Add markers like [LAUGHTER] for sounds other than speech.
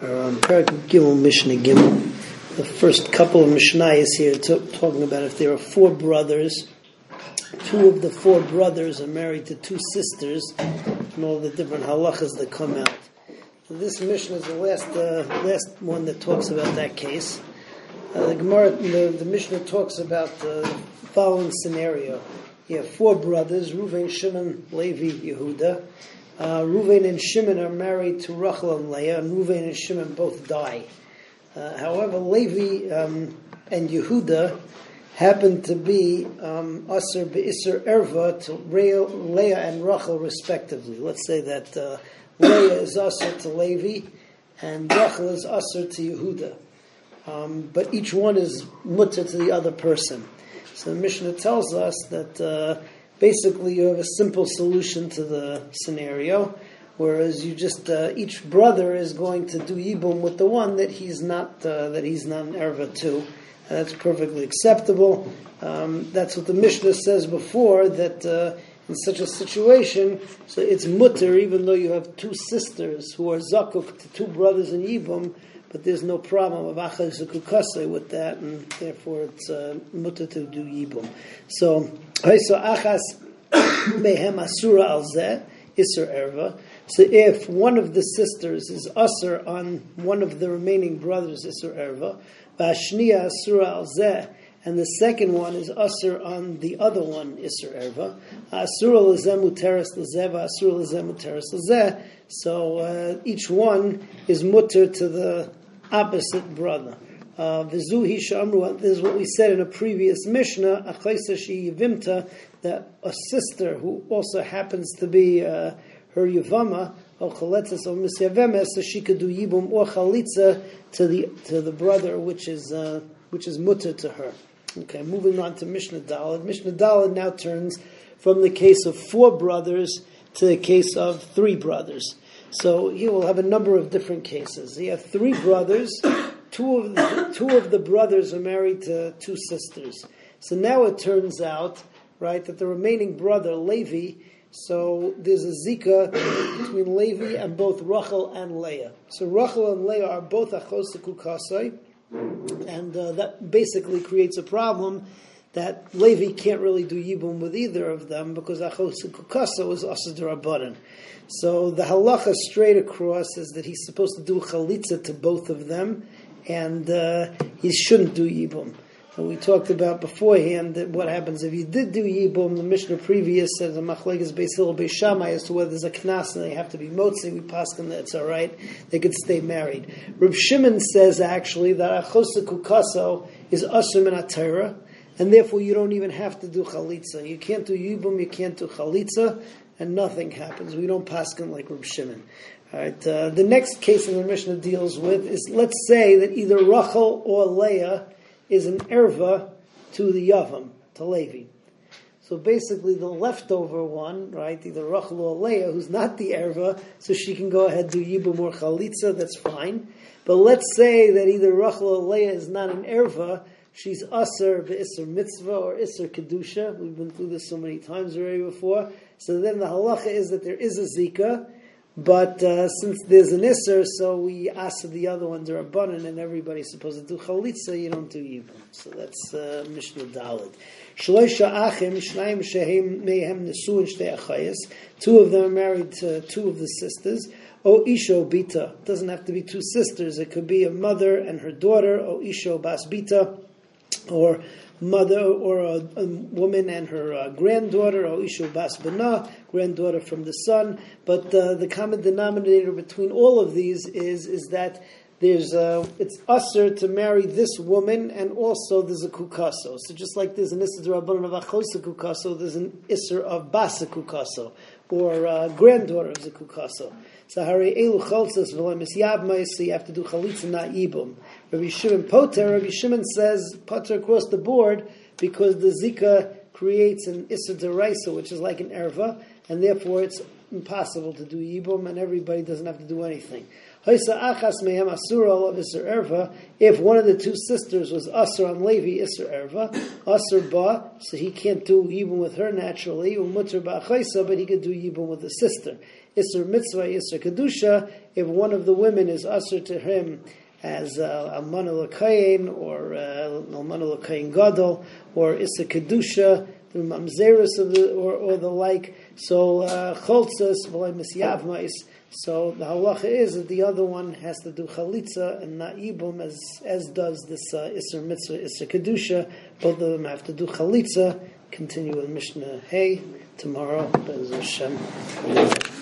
um, Parak Gimel Mishnah Gimel. The first couple of Mishnayos here t- talking about if there are four brothers, two of the four brothers are married to two sisters, and all the different halachas that come out. This Mishnah is the last uh, last one that talks about that case. Uh, the Gemara, the, the Mishnah talks about the following scenario: you have four brothers, Reuven, Shimon, Levi, Yehuda. Uh, Reuven and Shimon are married to Rachel and Leah, and Reuven and Shimon both die. Uh, however, Levi um, and Yehuda happen to be um, Aser Erva to Leah and Rachel respectively. Let's say that uh, Leah is Aser to Levi, and Rachel is Aser to Yehuda. Um, but each one is mutter to the other person. So the Mishnah tells us that uh, basically you have a simple solution to the scenario, whereas you just uh, each brother is going to do yibum with the one that he's not uh, that he's not an erva to. that's perfectly acceptable. Um, that's what the Mishnah says before that. Uh, in such a situation, so it's mutter, even though you have two sisters who are zakuk to two brothers in Yibum, but there's no problem of achal zakukase with that, and therefore it's uh, mutter to do Yibum. So so achas [COUGHS] mehem asura al zeh iser erva. So if one of the sisters is usher on one of the remaining brothers iser erva, vashnia asura al zeh, and the second one is usher on the other one iser erva. Asura lezeh muteres lezeh, muteres lezeh. So uh, each one is mutter to the opposite brother. Uh, this is what we said in a previous Mishnah, that a sister who also happens to be uh, her Yavama, or Chaletzes or Misyavemes, so she could do Yibum or Chalitza to the to the brother, which is uh, which is mutter to her. Okay, moving on to Mishnah Dalad. Mishnah Dalad now turns from the case of four brothers to the case of three brothers. So here we'll have a number of different cases. He have three brothers [COUGHS] two of the, two of the brothers are married to two sisters. So now it turns out, right, that the remaining brother Levi. So there's a zika between Levi and both Rachel and Leah. So Rachel and Leah are both achos kukasai, and uh, that basically creates a problem that Levi can't really do yibum with either of them because achos kukasa was asad So the halacha straight across is that he's supposed to do chalitza to both of them and uh, he shouldn't do Yibum. And we talked about beforehand that what happens if you did do Yibum, the Mishnah previous says a Machlegas Beis Hillel Beis Shammai as to whether there's a Knas and they have to be Motzi, we them that's alright, they could stay married. Reb Shimon says actually that Achosa Kukaso is Asum and and therefore you don't even have to do Chalitza. You can't do Yibum, you can't do Chalitza, and nothing happens. We don't them like Reb Shimon. Right. Uh, the next case that the Mishnah deals with is let's say that either Rachel or Leah is an erva to the Yavam, to Levi. So basically, the leftover one, right, either Rachel or Leah, who's not the erva, so she can go ahead do Yibum or Chalitza, that's fine. But let's say that either Rachel or Leah is not an erva, she's Aser Isser Mitzvah or Isser Kedusha. We've been through this so many times already before. So then the halacha is that there is a Zika, but uh, since there's an Isser, so we ask the other ones are abundant and everybody's supposed to do Chalitza, you don't do Yibum. So that's uh, Mishnah Dalit. Shloisha Achim, Shnayim Shehem Mehem Nesu and Shtei Achayas. Two of them are married to two of the sisters. O Isho Bita. doesn't have to be two sisters. It could be a mother and her daughter. O Isho Bas Bita. Or mother or a, a woman and her uh, granddaughter, or Ishu Bas Bana, granddaughter from the son. But uh, the common denominator between all of these is is that there's a, it's usher to marry this woman, and also there's a kukaso. So just like there's an isser of achosa kukaso, there's an isser of basa kukaso, or uh, granddaughter of the kukaso. So hari elu chalzas v'lemis yabmais, so you have to do chalitza not yibum. Rabbi Shimon Poter, Rabbi Shimon says Poter across the board because the Zika creates an Issa Deraisa, which is like an Erva, and therefore it's impossible to do Yibum, and everybody doesn't have to do anything. If one of the two sisters was Asr on Levi, Isser Erva, Asr Ba, so he can't do Yibum with her naturally, Umutter Ba but he could do Yibum with the sister. Isser Mitzvah, Isser Kedusha, if one of the women is usher to him as uh, Almana Lakayin or uh, Almana Lakayin Gadol or Isser Kedusha, the Mamzerus of or, or the like. So Choltzas, uh, so the halacha is that the other one has to do chalitza and not ibum, as as does this uh, Isser Mitzvah, Isser Kedusha. Both of them have to do chalitza. Continue with Mishnah Hey tomorrow. Bez.